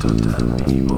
ただ今